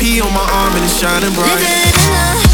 P on my arm and it's shining bright.